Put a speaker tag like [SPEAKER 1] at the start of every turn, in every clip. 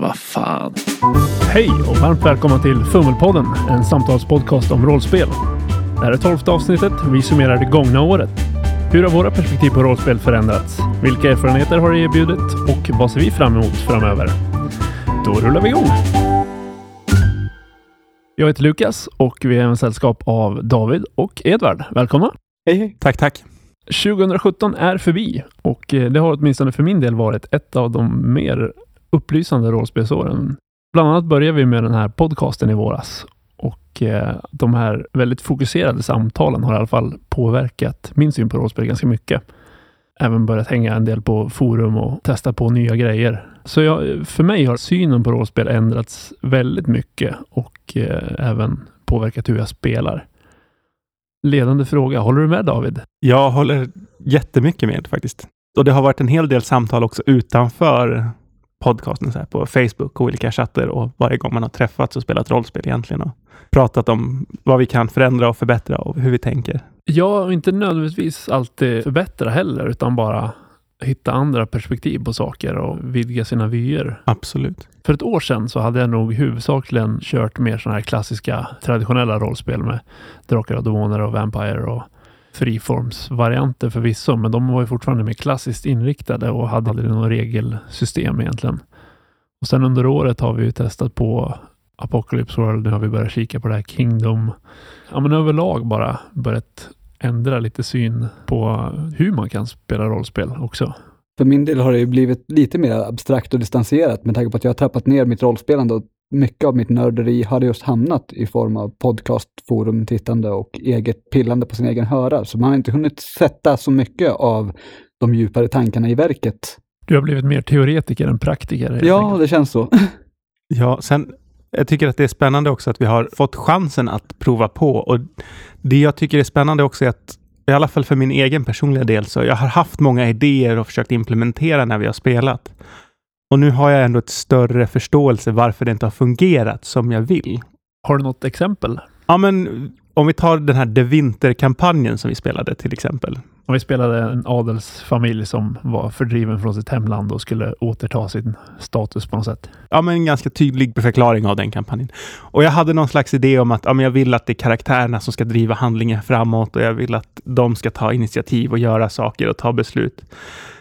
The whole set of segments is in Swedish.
[SPEAKER 1] Vad fan.
[SPEAKER 2] Hej och varmt välkomna till Fummelpodden, en samtalspodcast om rollspel. Det här är tolfte avsnittet. Vi summerar det gångna året. Hur har våra perspektiv på rollspel förändrats? Vilka erfarenheter har det erbjudit och vad ser vi fram emot framöver? Då rullar vi igång! Jag heter Lukas och vi är en sällskap av David och Edvard. Välkomna!
[SPEAKER 3] Hej, hej. Tack, tack.
[SPEAKER 2] 2017 är förbi och eh, det har åtminstone för min del varit ett av de mer upplysande rollspelsåren. Bland annat började vi med den här podcasten i våras och eh, de här väldigt fokuserade samtalen har i alla fall påverkat min syn på rollspel ganska mycket. Även börjat hänga en del på forum och testa på nya grejer. Så jag, för mig har synen på rollspel ändrats väldigt mycket och eh, även påverkat hur jag spelar. Ledande fråga. Håller du med David?
[SPEAKER 3] Jag håller jättemycket med faktiskt. Och det har varit en hel del samtal också utanför podcasten så här, på Facebook och olika chatter och varje gång man har träffats och spelat rollspel egentligen och pratat om vad vi kan förändra och förbättra och hur vi tänker.
[SPEAKER 2] Ja, inte nödvändigtvis alltid förbättra heller, utan bara hitta andra perspektiv på saker och vidga sina vyer.
[SPEAKER 3] Absolut.
[SPEAKER 2] För ett år sedan så hade jag nog huvudsakligen kört mer sådana här klassiska traditionella rollspel med Drakar och Demoner och Vampire och friformsvarianter förvisso, men de var ju fortfarande mer klassiskt inriktade och hade aldrig något regelsystem egentligen. Och sen under året har vi ju testat på Apocalypse World. Nu har vi börjat kika på det här Kingdom. Ja, men överlag bara börjat ändra lite syn på hur man kan spela rollspel också.
[SPEAKER 4] För min del har det ju blivit lite mer abstrakt och distanserat med tanke på att jag har trappat ner mitt rollspelande och mycket av mitt nörderi har just hamnat i form av podcast, forum, tittande och eget pillande på sin egen höra. Så man har inte hunnit sätta så mycket av de djupare tankarna i verket.
[SPEAKER 2] Du har blivit mer teoretiker än praktiker.
[SPEAKER 4] Ja, enkelt. det känns så.
[SPEAKER 3] ja, sen jag tycker att det är spännande också att vi har fått chansen att prova på. Och Det jag tycker är spännande också är att, i alla fall för min egen personliga del, så jag har haft många idéer och försökt implementera när vi har spelat. Och nu har jag ändå ett större förståelse varför det inte har fungerat som jag vill.
[SPEAKER 2] Har du något exempel?
[SPEAKER 3] Ja, men om vi tar den här De Winter-kampanjen som vi spelade till exempel.
[SPEAKER 2] Och vi spelade en adelsfamilj som var fördriven från sitt hemland och skulle återta sin status på något sätt.
[SPEAKER 3] Ja, men en ganska tydlig förklaring av den kampanjen. Och jag hade någon slags idé om att ja, men jag vill att det är karaktärerna som ska driva handlingen framåt och jag vill att de ska ta initiativ och göra saker och ta beslut.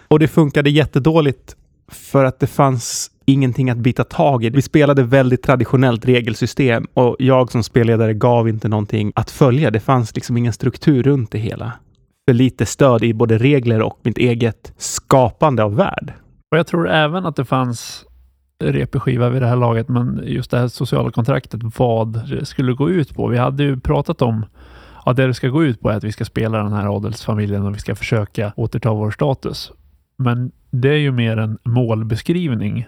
[SPEAKER 3] Och det funkade jättedåligt för att det fanns ingenting att bita tag i. Vi spelade väldigt traditionellt regelsystem och jag som spelledare gav inte någonting att följa. Det fanns liksom ingen struktur runt det hela. För lite stöd i både regler och mitt eget skapande av värld.
[SPEAKER 2] Och jag tror även att det fanns repeskiva vid det här laget, men just det här sociala kontraktet, vad det skulle gå ut på. Vi hade ju pratat om att det det ska gå ut på är att vi ska spela den här adelsfamiljen och vi ska försöka återta vår status. Men det är ju mer en målbeskrivning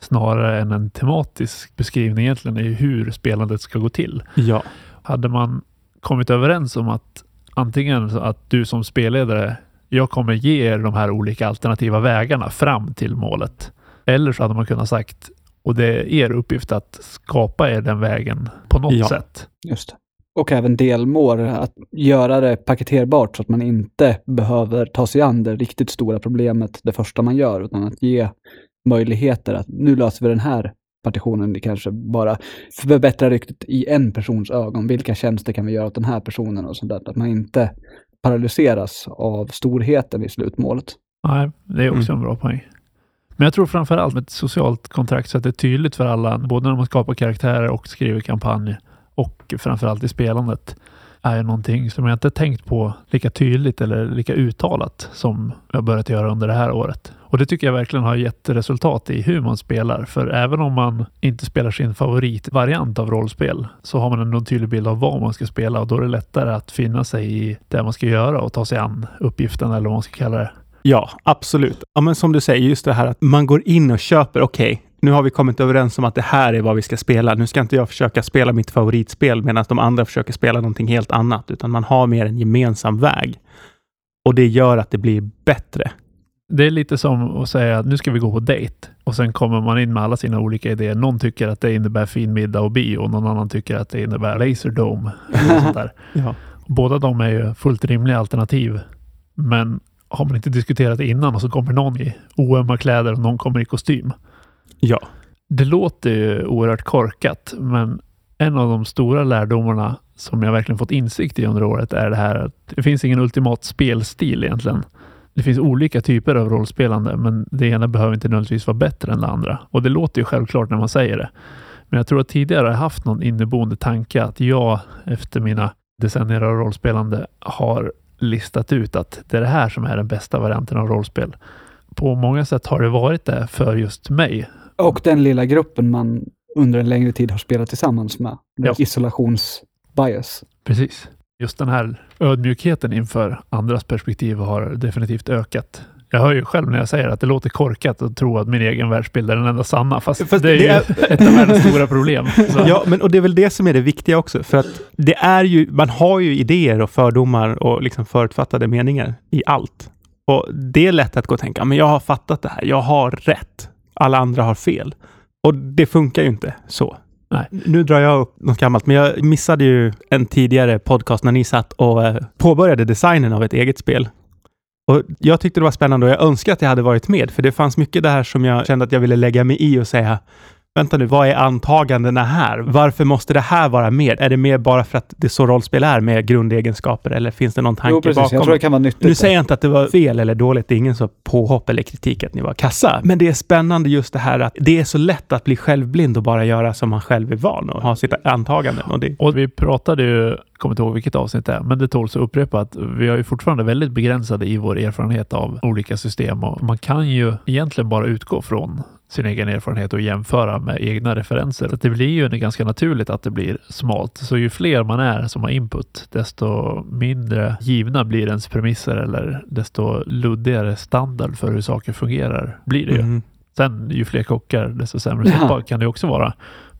[SPEAKER 2] snarare än en tematisk beskrivning egentligen i hur spelandet ska gå till.
[SPEAKER 3] Ja.
[SPEAKER 2] Hade man kommit överens om att antingen att du som spelledare, jag kommer ge er de här olika alternativa vägarna fram till målet. Eller så hade man kunnat sagt, och det är er uppgift att skapa er den vägen på något ja. sätt.
[SPEAKER 4] Just det. Och även delmål, att göra det paketerbart så att man inte behöver ta sig an det riktigt stora problemet det första man gör, utan att ge möjligheter att nu löser vi den här partitionen, det kanske bara förbättrar ryktet i en persons ögon. Vilka tjänster kan vi göra åt den här personen och sånt där. Att man inte paralyseras av storheten i slutmålet.
[SPEAKER 2] Nej, det är också mm. en bra poäng. Men jag tror framför allt med ett socialt kontrakt så att det är tydligt för alla, både när man skapar karaktärer och skriver kampanj och framförallt i spelandet är någonting som jag inte tänkt på lika tydligt eller lika uttalat som jag börjat göra under det här året. Och det tycker jag verkligen har gett resultat i hur man spelar. För även om man inte spelar sin favoritvariant av rollspel så har man ändå en tydlig bild av vad man ska spela och då är det lättare att finna sig i det man ska göra och ta sig an uppgiften eller vad man ska kalla det.
[SPEAKER 3] Ja, absolut. Ja, men som du säger, just det här att man går in och köper, okej, okay, nu har vi kommit överens om att det här är vad vi ska spela. Nu ska inte jag försöka spela mitt favoritspel medan de andra försöker spela någonting helt annat, utan man har mer en gemensam väg. Och det gör att det blir bättre.
[SPEAKER 2] Det är lite som att säga att nu ska vi gå på dejt och sen kommer man in med alla sina olika idéer. Någon tycker att det innebär fin middag och bio och någon annan tycker att det innebär laserdome. sånt där. ja. Båda de är ju fullt rimliga alternativ. Men har man inte diskuterat det innan och så kommer någon i oömma kläder och någon kommer i kostym.
[SPEAKER 3] Ja.
[SPEAKER 2] Det låter ju oerhört korkat, men en av de stora lärdomarna som jag verkligen fått insikt i under året är det här att det finns ingen ultimat spelstil egentligen. Det finns olika typer av rollspelande, men det ena behöver inte nödvändigtvis vara bättre än det andra. Och det låter ju självklart när man säger det. Men jag tror att tidigare har jag haft någon inneboende tanke att jag efter mina decennier av rollspelande har listat ut att det är det här som är den bästa varianten av rollspel. På många sätt har det varit det för just mig.
[SPEAKER 4] Och den lilla gruppen man under en längre tid har spelat tillsammans med. med
[SPEAKER 2] Ja.
[SPEAKER 4] Isolationsbias.
[SPEAKER 2] Precis. Just den här ödmjukheten inför andras perspektiv har definitivt ökat. Jag hör ju själv när jag säger att det låter korkat att tro att min egen världsbild är den enda sanna, fast,
[SPEAKER 3] Fast
[SPEAKER 2] det är
[SPEAKER 3] det
[SPEAKER 2] ju
[SPEAKER 3] är-
[SPEAKER 2] ett av världens stora problem. Så.
[SPEAKER 3] Ja, men och det är väl det som är det viktiga också. För att det är ju, man har ju idéer och fördomar och liksom förutfattade meningar i allt. Och det är lätt att gå och tänka, men jag har fattat det här, jag har rätt, alla andra har fel. Och det funkar ju inte så.
[SPEAKER 2] Nej.
[SPEAKER 3] Nu drar jag upp något gammalt, men jag missade ju en tidigare podcast när ni satt och eh, påbörjade designen av ett eget spel. Och jag tyckte det var spännande och jag önskar att jag hade varit med, för det fanns mycket där som jag kände att jag ville lägga mig i och säga, vänta nu, vad är antagandena här? Varför måste det här vara med? Är det mer bara för att det är så rollspel är med grundegenskaper eller finns det någon tanke
[SPEAKER 4] Jo, precis.
[SPEAKER 3] bakom?
[SPEAKER 4] Jag tror det kan vara nyttigt.
[SPEAKER 3] Nu säger jag inte att det var fel eller dåligt, det är ingen så påhopp eller kritik att ni var kassa. Men det är spännande just det här att det är så lätt att bli självblind och bara göra som man själv är van och ha sitt antaganden. Och det,
[SPEAKER 2] Och vi pratade ju, kommer inte ihåg vilket avsnitt det är, men det tåls att upprepa att vi är ju fortfarande väldigt begränsade i vår erfarenhet av olika system och man kan ju egentligen bara utgå från sin egen erfarenhet och jämföra med egna referenser. Så Det blir ju ganska naturligt att det blir smalt. Så ju fler man är som har input, desto mindre givna blir ens premisser eller desto luddigare standard för hur saker fungerar blir det ju.
[SPEAKER 3] Mm.
[SPEAKER 2] Sen ju fler kockar, desto sämre
[SPEAKER 4] Ja.
[SPEAKER 2] soppa kan det också vara.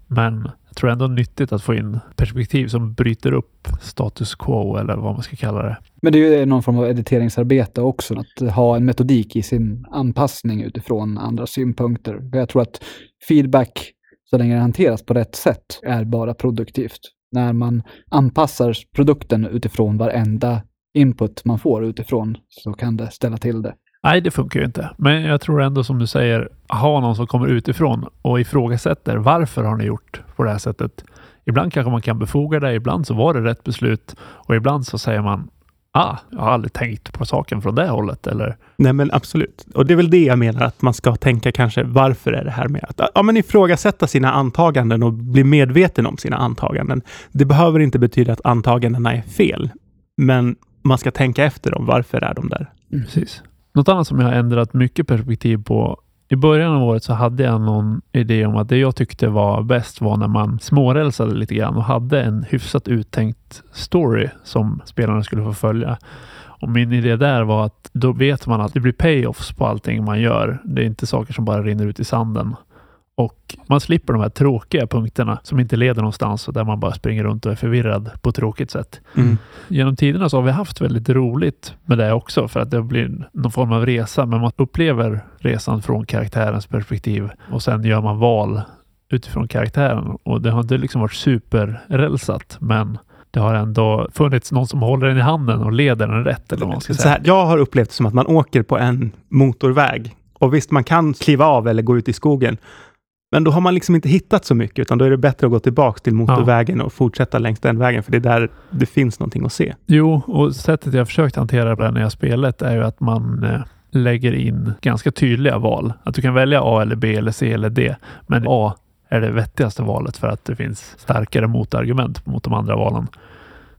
[SPEAKER 2] Men tror ändå nyttigt att få in perspektiv som bryter upp status quo eller vad man ska kalla det.
[SPEAKER 4] Men det är ju någon form av editeringsarbete också, att ha en metodik i sin anpassning utifrån andra synpunkter. För jag tror att feedback, så länge det hanteras på rätt sätt, är bara produktivt. När man anpassar produkten utifrån varenda input man får utifrån så kan det ställa till det.
[SPEAKER 2] Nej, det funkar ju inte. Men jag tror ändå som du säger, ha någon som kommer utifrån och ifrågasätter varför har ni gjort på det här sättet. Ibland kanske man kan befoga det, ibland så var det rätt beslut och ibland så säger man ah, jag har aldrig tänkt på saken från det hållet eller
[SPEAKER 3] Nej, men absolut. Och det är väl det jag menar, att man ska tänka kanske, varför är det här med att ja, men ifrågasätta sina antaganden och bli medveten om sina antaganden. Det behöver inte betyda att antagandena är fel, men man ska tänka efter dem. Varför är de där?
[SPEAKER 2] Precis. Något annat som jag har ändrat mycket perspektiv på. I början av året så hade jag någon idé om att det jag tyckte var bäst var när man smårälsade lite grann och hade en hyfsat uttänkt story som spelarna skulle få följa. Och min idé där var att då vet man att det blir payoffs på allting man gör. Det är inte saker som bara rinner ut i sanden. Och man slipper de här tråkiga punkterna som inte leder någonstans och där man bara springer runt och är förvirrad på ett tråkigt sätt genom tiderna så har vi haft väldigt roligt med det också för att det blir någon form av resa, men man upplever resan från karaktärens perspektiv och sen gör man val utifrån karaktären och det har inte liksom varit superrälsat, men det har ändå funnits någon som håller den i handen och leder den rätt eller vad man ska säga.
[SPEAKER 3] här, jag har upplevt det som att man åker på en motorväg. Och visst, man kan kliva av eller gå ut i skogen. Men då har man liksom inte hittat så mycket, utan då är det bättre att gå tillbaka till motorvägen och fortsätta längs den vägen, för det är där det finns någonting att se.
[SPEAKER 2] Jo, och sättet jag försökt hantera det när jag spelat är ju att man eh, lägger in ganska tydliga val. Att du kan välja A eller B eller C eller D. Men A är det vettigaste valet för att det finns starkare motargument mot de andra valen.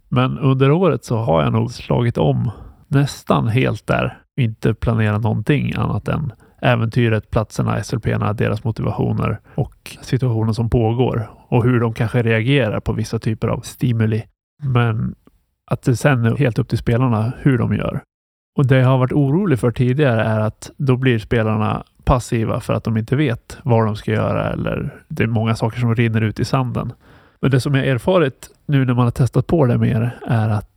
[SPEAKER 2] Men under året så har jag nog slagit om nästan helt där. Inte planera någonting annat än äventyret, platserna, SLP-erna, deras motivationer och situationen som pågår och hur de kanske reagerar på vissa typer av stimuli. Men att det sen är helt upp till spelarna hur de gör. Och det jag har varit orolig för tidigare är att då blir spelarna passiva för att de inte vet vad de ska göra eller det är många saker som rinner ut i sanden. Men det som jag erfarit nu när man har testat på det mer är att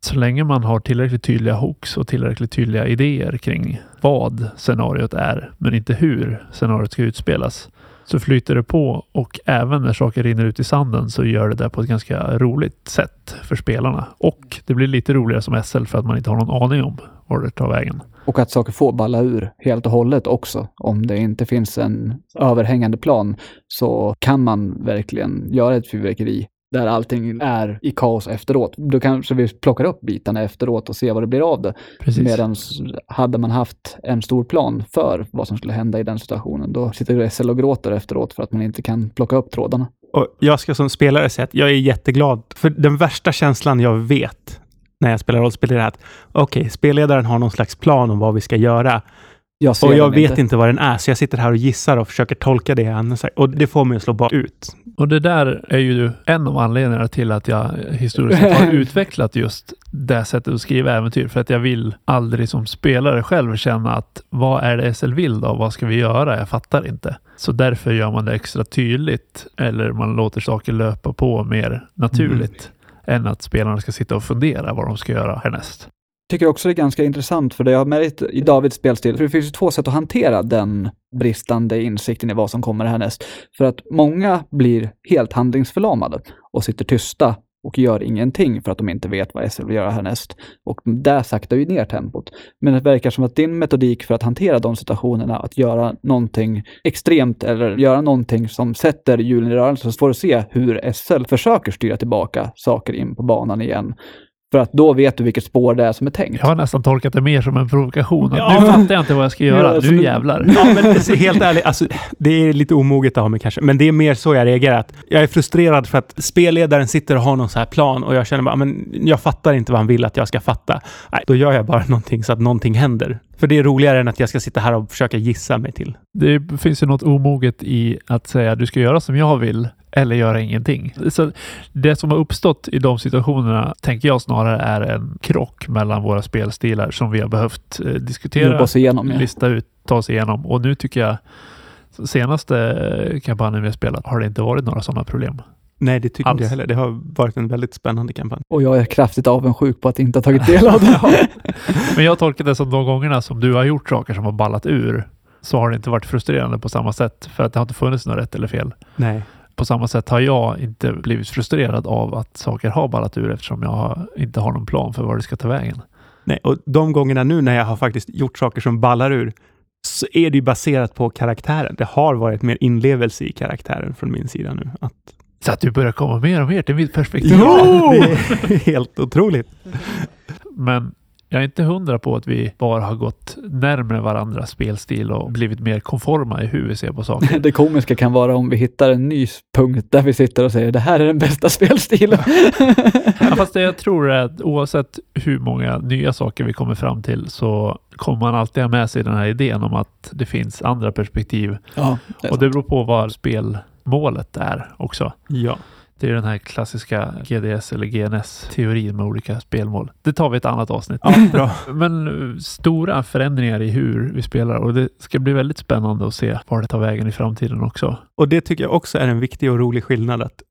[SPEAKER 2] så länge man har tillräckligt tydliga hooks och tillräckligt tydliga idéer kring vad scenariot är, men inte hur scenariot ska utspelas, så flyter det på och även när saker rinner ut i sanden så gör det det på ett ganska roligt sätt för spelarna. Och det blir lite roligare som SL för att man inte har någon aning om var det tar vägen.
[SPEAKER 4] Och att saker får balla ur helt och hållet också. Om det inte finns en överhängande plan så kan man verkligen göra ett fyrverkeri där allting är i kaos efteråt. Då kanske vi plockar upp bitarna efteråt och ser vad det blir av det.
[SPEAKER 2] Precis.
[SPEAKER 4] Medan hade man haft en stor plan för vad som skulle hända i den situationen, då sitter SL och gråter efteråt för att man inte kan plocka upp trådarna.
[SPEAKER 3] Och jag ska som spelare säga att jag är jätteglad. För den värsta känslan jag vet när jag spelar rollspel är att okej, okay, spelledaren har någon slags plan om vad vi ska göra.
[SPEAKER 4] Jag
[SPEAKER 3] och jag vet inte. inte vad den är, så jag sitter här och gissar och försöker tolka det han säger. Och det får mig att slå bara ut.
[SPEAKER 2] Och det där är ju en av anledningarna till att jag historiskt sett har utvecklat just det sättet att skriva äventyr. För att jag vill aldrig som spelare själv känna att vad är det SL vill då? Vad ska vi göra? Jag fattar inte. Så därför gör man det extra tydligt eller man låter saker löpa på mer naturligt mm. än att spelarna ska sitta och fundera vad de ska göra härnäst
[SPEAKER 4] tycker också det är ganska intressant, för det jag har märkt i Davids spelstil, för det finns ju två sätt att hantera den bristande insikten i vad som kommer härnäst. För att många blir helt handlingsförlamade och sitter tysta och gör ingenting för att de inte vet vad SL vill göra härnäst. Och där saktar ju ner tempot. Men det verkar som att din metodik för att hantera de situationerna, att göra någonting extremt eller göra någonting som sätter hjulen i rörelse, så får du se hur SL försöker styra tillbaka saker in på banan igen. För att då vet du vilket spår det är som är tänkt.
[SPEAKER 2] Jag har nästan tolkat det mer som en provokation. Ja. Nu fattar jag inte vad jag ska göra. Ja, nu jävlar.
[SPEAKER 3] Ja, men helt ärligt, alltså, det är lite omoget av mig kanske, men det är mer så jag reagerar. Jag är frustrerad för att spelledaren sitter och har någon så här plan och jag känner bara, men jag fattar inte vad han vill att jag ska fatta. Nej, då gör jag bara någonting så att någonting händer. För det är roligare än att jag ska sitta här och försöka gissa mig till.
[SPEAKER 2] Det finns ju något omoget i att säga du ska göra som jag vill eller göra ingenting. Så det som har uppstått i de situationerna tänker jag snarare är en krock mellan våra spelstilar som vi har behövt eh, diskutera,
[SPEAKER 4] oss igenom, ja.
[SPEAKER 2] lista ut, ta oss igenom och nu tycker jag senaste kampanjen vi har spelat har det inte varit några sådana problem.
[SPEAKER 3] Nej, det tycker inte jag heller. Det har varit en väldigt spännande kampanj.
[SPEAKER 4] Och jag är kraftigt avundsjuk på att inte ha tagit del av det.
[SPEAKER 2] Men jag tolkar det som de gångerna som du har gjort saker som har ballat ur så har det inte varit frustrerande på samma sätt för att det har inte funnits något rätt eller fel.
[SPEAKER 3] Nej
[SPEAKER 2] på samma sätt har jag inte blivit frustrerad av att saker har ballat ur eftersom jag inte har någon plan för var det ska ta vägen.
[SPEAKER 3] Nej, och de gångerna nu när jag har faktiskt gjort saker som ballar ur så är det ju baserat på karaktären. Det har varit mer inlevelse i karaktären från min sida nu. Att...
[SPEAKER 2] Så att du börjar komma mer och mer till mitt perspektiv.
[SPEAKER 3] Ja, det är helt otroligt.
[SPEAKER 2] Men jag är inte hundra på att vi bara har gått närmare varandras spelstil och blivit mer konforma i hur vi ser på saker.
[SPEAKER 4] Det komiska kan vara om vi hittar en ny punkt där vi sitter och säger det här är den bästa spelstilen.
[SPEAKER 2] ja, fast det jag tror är att oavsett hur många nya saker vi kommer fram till så kommer man alltid ha med sig den här idén om att det finns andra perspektiv.
[SPEAKER 4] Ja,
[SPEAKER 2] det och det beror på vad spelmålet är också.
[SPEAKER 3] Ja.
[SPEAKER 2] Det är den här klassiska GDS eller GNS-teorin med olika spelmål. Det tar vi ett annat avsnitt.
[SPEAKER 3] Ja, bra.
[SPEAKER 2] Men eh, stora förändringar i hur vi spelar och det ska bli väldigt spännande att se var det tar vägen i framtiden också.
[SPEAKER 3] Och det tycker jag också är en viktig och rolig skillnad att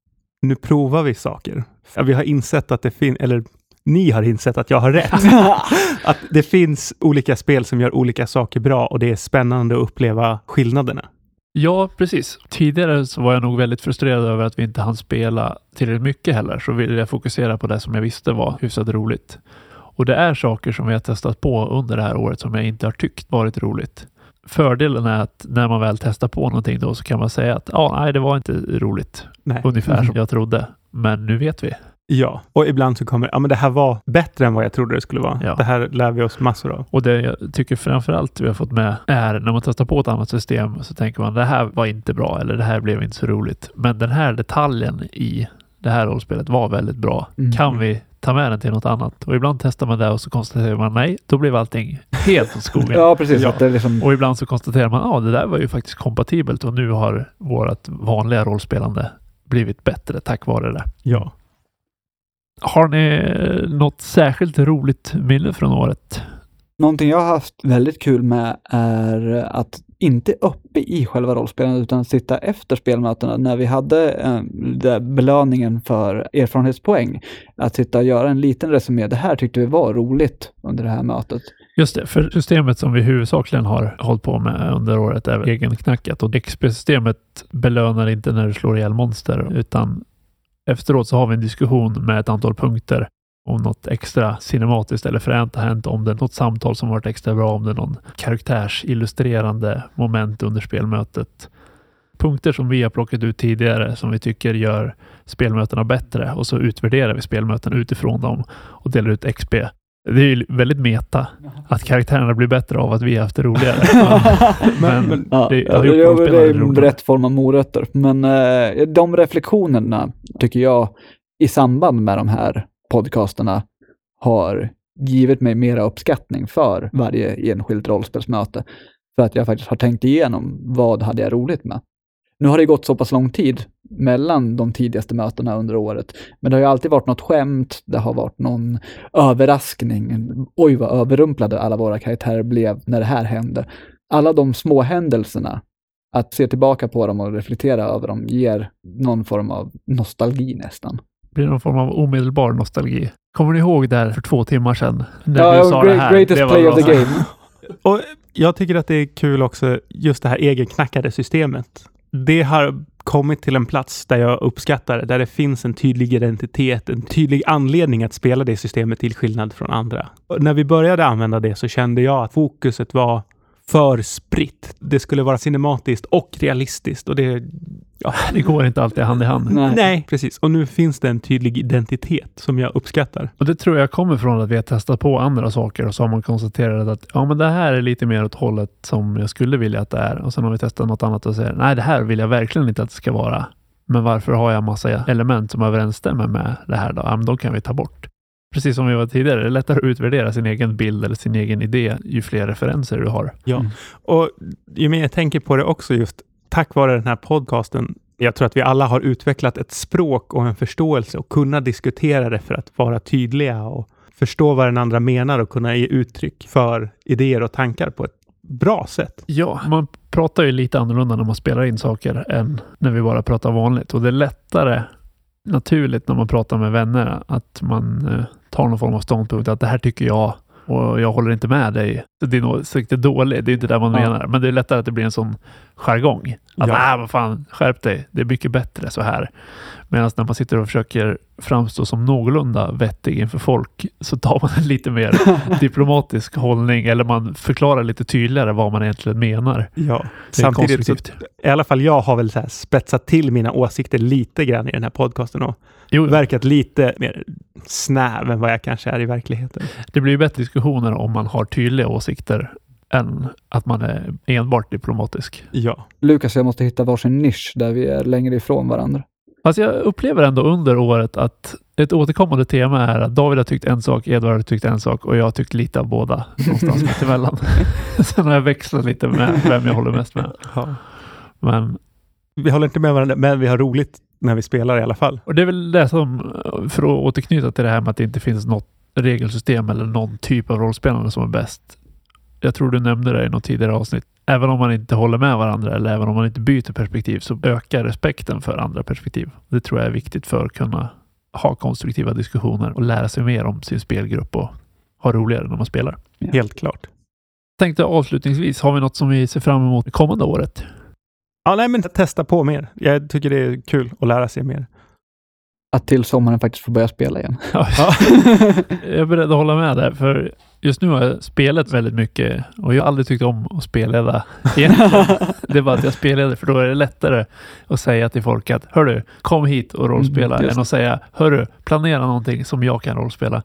[SPEAKER 3] nu provar vi saker. Vi har insett att det finns, eller ni har insett att jag har rätt. att det finns olika spel som gör olika saker bra och det är spännande att uppleva skillnaderna.
[SPEAKER 2] Ja, precis. Tidigare så var jag nog väldigt frustrerad över att vi inte hann spela tillräckligt mycket heller, så ville jag fokusera på det som jag visste var hyfsat roligt. Och det är saker som vi har testat på under det här året som jag inte har tyckt varit roligt. Fördelen är att när man väl testar på någonting då så kan man säga att ja, nej, det var inte roligt.
[SPEAKER 3] Nej.
[SPEAKER 2] Ungefär mm. som jag trodde. Men nu vet vi.
[SPEAKER 3] Ja, och ibland så kommer ja men det här var bättre än vad jag trodde det skulle vara. Ja. Det här lär vi oss massor av.
[SPEAKER 2] Och det jag tycker framförallt vi har fått med är när man testar på ett annat system så tänker man det här var inte bra eller det här blev inte så roligt. Men den här detaljen i det här rollspelet var väldigt bra. Mm. Kan vi ta med den till något annat? Och ibland testar man det och så konstaterar man nej, då blev allting helt åt skogen.
[SPEAKER 4] ja, precis. Ja. Liksom...
[SPEAKER 2] Och ibland så konstaterar man ja, det där var ju faktiskt kompatibelt och nu har vårt vanliga rollspelande blivit bättre tack vare det.
[SPEAKER 3] Ja.
[SPEAKER 2] Har ni något särskilt roligt minne från året?
[SPEAKER 4] Någonting jag har haft väldigt kul med är att inte uppe i själva rollspelandet utan sitta efter spelmötena när vi hade eh, belöningen för erfarenhetspoäng. Att sitta och göra en liten resumé. Det här tyckte vi var roligt under det här mötet.
[SPEAKER 2] Just det, för systemet som vi huvudsakligen har hållit på med under året är egenknackat och XP-systemet belönar inte när du slår ihjäl monster utan efteråt så har vi en diskussion med ett antal punkter om något extra cinematiskt eller fränt har hänt, om det är något samtal som varit extra bra, om det är någon karaktärsillustrerande moment under spelmötet. Punkter som vi har plockat ut tidigare som vi tycker gör spelmötena bättre och så utvärderar vi spelmöten utifrån dem och delar ut XP. Det är ju väldigt meta att karaktärerna blir bättre av att vi har haft det roligare. men,
[SPEAKER 3] men-
[SPEAKER 4] Ja,
[SPEAKER 2] det
[SPEAKER 4] det,
[SPEAKER 2] har
[SPEAKER 4] det, det,
[SPEAKER 2] rollspelarna
[SPEAKER 4] är
[SPEAKER 2] roligare.
[SPEAKER 4] rätt form av morötter. Men eh, de reflektionerna tycker jag i samband med de här podcasterna har givit mig mera uppskattning för varje enskilt rollspelsmöte. För att jag faktiskt har tänkt igenom vad hade jag roligt med. Nu har det gått så pass lång tid mellan de tidigaste mötena under året, men det har ju alltid varit något skämt, det har varit någon överraskning. Oj, vad överrumplade alla våra karaktärer blev när det här hände. Alla de små händelserna, att se tillbaka på dem och reflektera över dem ger någon form av nostalgi nästan.
[SPEAKER 2] blir någon form av omedelbar nostalgi. Kommer ni ihåg där för två timmar sedan? När
[SPEAKER 4] Ja,
[SPEAKER 2] du sa
[SPEAKER 4] great-
[SPEAKER 2] det här?
[SPEAKER 4] greatest
[SPEAKER 2] Det
[SPEAKER 4] play
[SPEAKER 2] bra
[SPEAKER 4] of the game.
[SPEAKER 3] Och jag tycker att det är kul också, just det här egenknackade systemet. Det har kommit till en plats där jag uppskattar där det finns en tydlig identitet, en tydlig anledning att spela det systemet till skillnad från andra. Och när vi började använda det så kände jag att fokuset var för spritt. Det skulle vara cinematiskt och realistiskt och det... Ja,
[SPEAKER 2] Det går inte alltid hand i hand.
[SPEAKER 4] Nej.
[SPEAKER 3] nej, precis. Och nu finns det en tydlig identitet som jag uppskattar.
[SPEAKER 2] Och det tror jag kommer från att vi har testat på andra saker och så har man konstaterat att ja, men det här är lite mer åt hållet som jag skulle vilja att det är. Och sen har vi testat något annat och säger nej, det här vill jag verkligen inte att det ska vara. Men varför har jag massa element som överensstämmer med det här då? Ja, men de kan vi ta bort. Precis som vi var tidigare, det är lättare att utvärdera sin egen bild eller sin egen idé ju fler referenser du har.
[SPEAKER 3] Ja,
[SPEAKER 4] Mm.
[SPEAKER 3] och ju mer jag tänker på det också just tack vare den här podcasten. Jag tror att vi alla har utvecklat ett språk och en förståelse och kunna diskutera det för att vara tydliga och förstå vad den andra menar och kunna ge uttryck för idéer och tankar på ett bra sätt.
[SPEAKER 2] Ja, man pratar ju lite annorlunda när man spelar in saker än när vi bara pratar vanligt och det är lättare naturligt när man pratar med vänner att man eh, tar någon form av ståndpunkt att det här tycker jag och jag håller inte med dig. Din åsikt är dålig, det är inte det man
[SPEAKER 4] Ja.
[SPEAKER 2] menar. Men det är lättare att det blir en sån jargong. Att
[SPEAKER 3] Ja.
[SPEAKER 2] ja. vad fan, skärp dig. Det är mycket bättre så här. Medan när man sitter och försöker framstå som någorlunda vettig inför folk så tar man en lite mer diplomatisk hållning eller man förklarar lite tydligare vad man egentligen menar.
[SPEAKER 3] Ja. Samtidigt så, i alla fall jag har väl så spetsat till mina åsikter lite grann i den här podcasten och
[SPEAKER 2] Jo,
[SPEAKER 3] verkat lite mer snäv än vad jag kanske är i verkligheten.
[SPEAKER 2] det blir ju bättre diskussioner om man har tydliga åsikter än att man är enbart diplomatisk.
[SPEAKER 3] Ja.
[SPEAKER 4] Lukas och jag måste hitta varsin nisch där vi är längre ifrån varandra.
[SPEAKER 2] Fast jag upplever ändå under året att ett återkommande tema är att David har tyckt en sak, Edvard har tyckt en sak och jag har tyckt lite av båda någonstans mittemellan. Sen har jag växlat lite med vem jag håller mest med.
[SPEAKER 3] ja.
[SPEAKER 2] Men,
[SPEAKER 3] Vi håller inte med varandra, men vi har roligt när vi spelar i alla fall.
[SPEAKER 2] och det är väl det som, för att återknyta till det här med att det inte finns något regelsystem eller någon typ av rollspelande som är bäst. Jag tror du nämnde det i något tidigare avsnitt. Även om man inte håller med varandra eller även om man inte byter perspektiv så ökar respekten för andra perspektiv. Det tror jag är viktigt för att kunna ha konstruktiva diskussioner och lära sig mer om sin spelgrupp och ha roligare när man spelar.
[SPEAKER 3] Helt klart.
[SPEAKER 2] Tänkte avslutningsvis, har vi något som vi ser fram emot det kommande året?
[SPEAKER 3] Ja, nej, men testa på mer. Jag tycker det är kul att lära sig mer.
[SPEAKER 4] Att till sommaren faktiskt få börja spela igen.
[SPEAKER 2] Ja, jag är beredd att hålla med där, för just nu har jag spelat väldigt mycket och jag har aldrig tyckt om att spelleda egentligen. Det är bara att jag spelade för då är det lättare att säga till folk att hörru, kom hit och rollspela
[SPEAKER 4] Mm,
[SPEAKER 2] än att säga hörru, planera någonting som jag kan rollspela.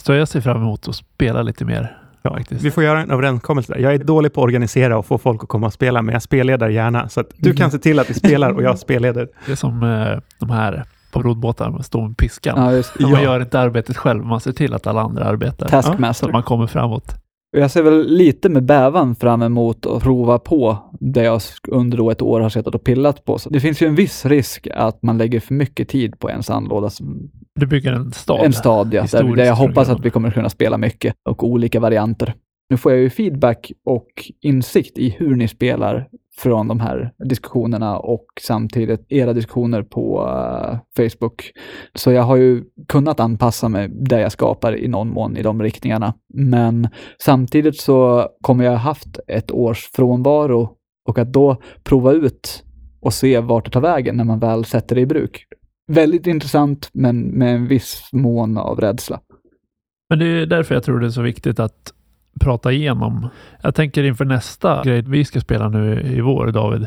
[SPEAKER 2] Så jag ser fram emot att spela lite mer.
[SPEAKER 3] Ja,
[SPEAKER 2] Faktiskt.
[SPEAKER 3] vi får göra en överenskommelse. där. Jag är dålig på att organisera och få folk att komma och spela, men jag spelleder gärna. Så att du
[SPEAKER 4] Mm.
[SPEAKER 3] kan se till att vi spelar och jag spelleder.
[SPEAKER 2] Det är som eh, de här på roddbåtar, man står med piskan.
[SPEAKER 4] Ja, just det.
[SPEAKER 2] Man
[SPEAKER 3] Ja.
[SPEAKER 2] gör inte arbetet själv, man ser till att alla andra arbetar. Så
[SPEAKER 4] Taskmaster.
[SPEAKER 2] att man kommer framåt.
[SPEAKER 4] Jag ser väl lite med bävan fram emot att prova på det jag under ett år har suttit och pillat på. Så det finns ju en viss risk att man lägger för mycket tid på en sandlåda.
[SPEAKER 2] Du bygger en stad.
[SPEAKER 4] En stad, ja, där, där jag hoppas att vi kommer kunna spela mycket och olika varianter. Nu får jag ju feedback och insikt i hur ni spelar från de här diskussionerna och samtidigt era diskussioner på uh, Facebook. Så jag har ju kunnat anpassa mig där jag skapar i någon mån i de riktningarna. Men samtidigt så kommer jag haft ett års frånvaro och att då prova ut och se vart det tar vägen när man väl sätter det i bruk. Väldigt intressant, men med en viss mån av rädsla.
[SPEAKER 2] Men det är därför jag tror det är så viktigt att prata igenom. Jag tänker inför nästa grej vi ska spela nu i vår, David.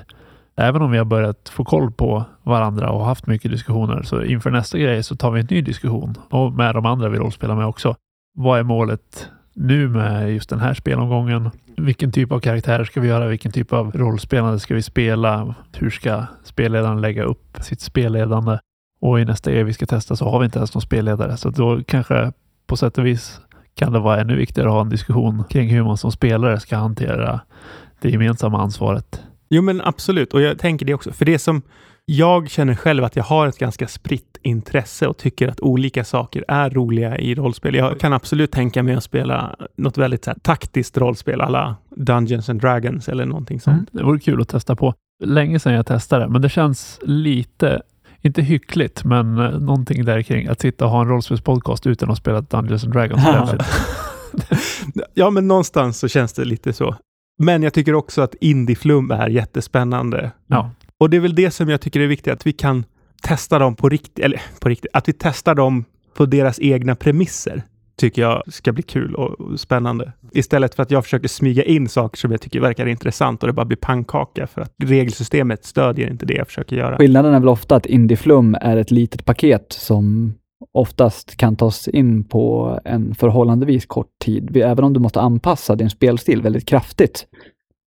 [SPEAKER 2] Även om vi har börjat få koll på varandra och haft mycket diskussioner, så inför nästa grej så tar vi en ny diskussion och med de andra vi rollspelar med också. Vad är målet nu med just den här spelomgången? Vilken typ av karaktärer ska vi göra? Vilken typ av rollspelande ska vi spela? Hur ska spelledaren lägga upp sitt spelledande? Och i nästa grej vi ska testa så har vi inte ens någon spelledare, så då kanske på sätt och vis kan det vara ännu viktigare att ha en diskussion kring hur man som spelare ska hantera det gemensamma ansvaret.
[SPEAKER 3] Jo, men absolut. Och jag tänker det också. För det som jag känner själv att jag har ett ganska spritt intresse och tycker att olika saker är roliga i rollspel. Jag kan absolut tänka mig att spela något väldigt här, taktiskt rollspel alla Dungeons and Dragons eller någonting sånt. Mm,
[SPEAKER 2] det vore kul att testa på. Länge sedan jag testade, men det känns lite inte hyckligt, men eh, någonting där kring att sitta och ha en rollspelspodcast utan att spela Dungeons and Dragons.
[SPEAKER 3] ja, men någonstans så känns det lite så. Men jag tycker också att Indieflum är jättespännande.
[SPEAKER 2] Ja.
[SPEAKER 3] Och det är väl det som jag tycker är viktigt, att vi kan testa dem på riktigt, eller på riktigt, att vi testar dem på deras egna premisser tycker jag ska bli kul och spännande. Istället för att jag försöker smyga in saker som jag tycker verkar intressant och det bara blir pannkaka för att regelsystemet stödjer inte det jag försöker göra.
[SPEAKER 4] Skillnaden är väl ofta att Indieflum är ett litet paket som oftast kan tas in på en förhållandevis kort tid, även om du måste anpassa din spelstil väldigt kraftigt.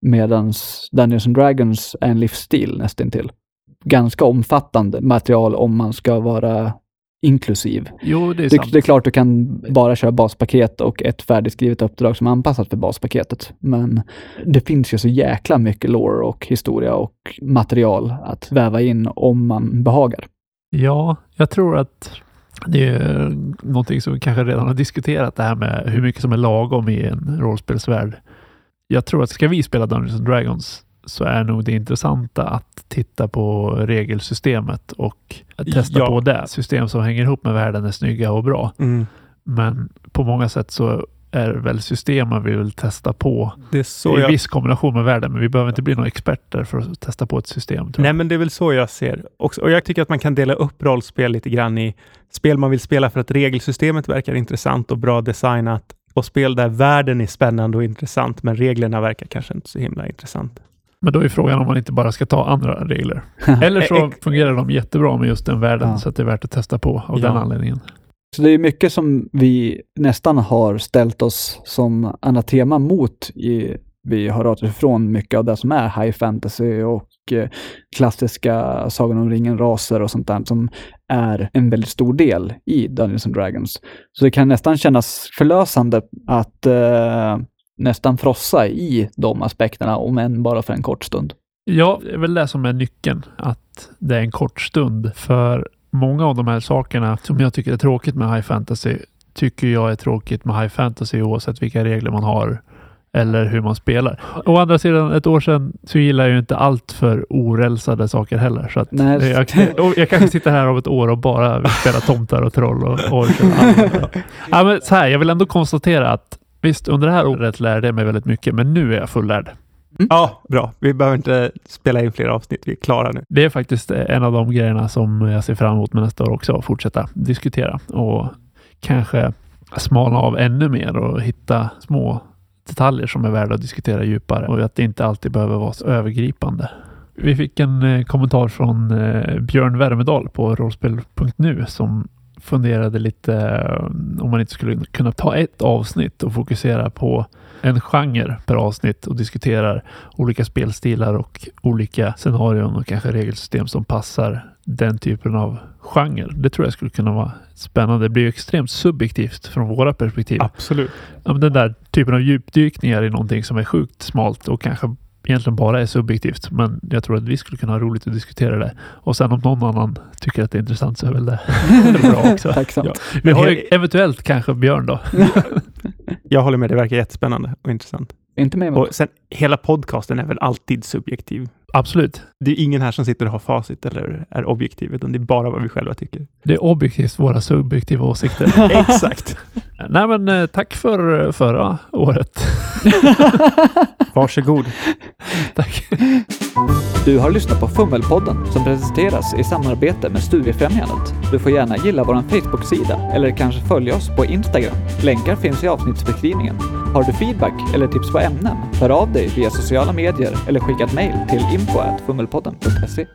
[SPEAKER 4] Medan Dungeons and Dragons är en livsstil nästintill. Ganska omfattande material om man ska vara inklusiv.
[SPEAKER 2] Jo, det är
[SPEAKER 4] det,
[SPEAKER 2] sant.
[SPEAKER 4] Det är klart du kan bara köra baspaket och ett färdigskrivet uppdrag som är anpassat för baspaketet. Men det finns ju så jäkla mycket lore och historia och material att väva in om man behagar.
[SPEAKER 2] Ja, jag tror att det är någonting som vi kanske redan har diskuterat, det här med hur mycket som är lagom i en rollspelsvärld. Jag tror att ska vi spela Dungeons and Dragons så är nog det intressanta att titta på regelsystemet och testa ja. på det. System som hänger ihop med världen är snygga och bra.
[SPEAKER 3] Mm.
[SPEAKER 2] Men på många sätt så är väl systemen vi vill testa på
[SPEAKER 3] det är så
[SPEAKER 2] i
[SPEAKER 3] jag...
[SPEAKER 2] viss kombination med världen, men vi behöver inte bli några experter för att testa på ett system.
[SPEAKER 3] Nej, men det är väl så jag ser också. Och jag tycker att man kan dela upp rollspel lite grann i spel man vill spela för att regelsystemet verkar intressant och bra designat och spel där världen är spännande och intressant, men reglerna verkar kanske inte så himla intressant.
[SPEAKER 2] Men då är frågan om man inte bara ska ta andra regler. Eller så fungerar de jättebra med just den världen ja. så att det är värt att testa på av ja. den anledningen.
[SPEAKER 4] Så det är mycket som vi nästan har ställt oss som anatema mot i vi har rört oss ifrån mycket av det som är high fantasy och eh, klassiska Sagan om ringen-raser och sånt där som är en väldigt stor del i Dungeons and Dragons. Så det kan nästan kännas förlösande att eh, nästan frossa i de aspekterna, om än bara för en kort stund.
[SPEAKER 2] Ja, det är väl det som är nyckeln, att det är en kort stund. För många av de här sakerna som jag tycker är tråkigt med high fantasy, tycker jag är tråkigt med high fantasy oavsett vilka regler man har eller hur man spelar. Å andra sidan, ett år sedan så gillar jag ju inte allt för orälsade saker heller. Så att Nej. Jag, jag kanske sitter här om ett år och bara vill spela tomtar och troll och, och ja, men så här, Jag vill ändå konstatera att Visst, under det här året lärde jag mig väldigt mycket, men nu är jag fullärd.
[SPEAKER 3] Mm. Ja, bra. Vi behöver inte spela in fler avsnitt. Vi är klara nu.
[SPEAKER 2] Det är faktiskt en av de grejerna som jag ser fram emot med nästa år också. Att fortsätta diskutera och kanske smalna av ännu mer och hitta små detaljer som är värda att diskutera djupare och att det inte alltid behöver vara så övergripande. Vi fick en eh, kommentar från eh, Björn Värmedal på rollspel.nu som funderade lite eh, om man inte skulle kunna ta ett avsnitt och fokusera på en genre per avsnitt och diskuterar olika spelstilar och olika scenarion och kanske regelsystem som passar den typen av genre. Det tror jag skulle kunna vara spännande. Det blir ju extremt subjektivt från våra perspektiv.
[SPEAKER 3] Absolut.
[SPEAKER 2] Den där typen av djupdykningar i någonting som är sjukt smalt och kanske egentligen bara är subjektivt. Men jag tror att vi skulle kunna ha roligt att diskutera det. Och sen om någon annan tycker att det är intressant så är väl det, bra också.
[SPEAKER 4] Ja.
[SPEAKER 2] Vi har ju eventuellt kanske Björn då.
[SPEAKER 3] jag håller med, det verkar jättespännande och intressant.
[SPEAKER 4] Inte med
[SPEAKER 3] Och sen hela podcasten är väl alltid subjektiv.
[SPEAKER 2] Absolut.
[SPEAKER 3] Det är ingen här som sitter och har facit eller är objektiv, utan det är bara vad vi själva tycker.
[SPEAKER 2] Det är objektivt våra subjektiva åsikter.
[SPEAKER 3] Exakt.
[SPEAKER 2] Nej men eh, tack för eh, förra året.
[SPEAKER 3] Varsågod.
[SPEAKER 2] tack.
[SPEAKER 4] Du har lyssnat på Fummelpodden som presenteras i samarbete med Studiefrämjandet. Du får gärna gilla vår Facebook-sida eller kanske följa oss på Instagram. Länkar finns i avsnittsbeskrivningen. Har du feedback eller tips på ämnen? Hör av dig via sociala medier eller skicka ett mejl till info.fummelpodden.se.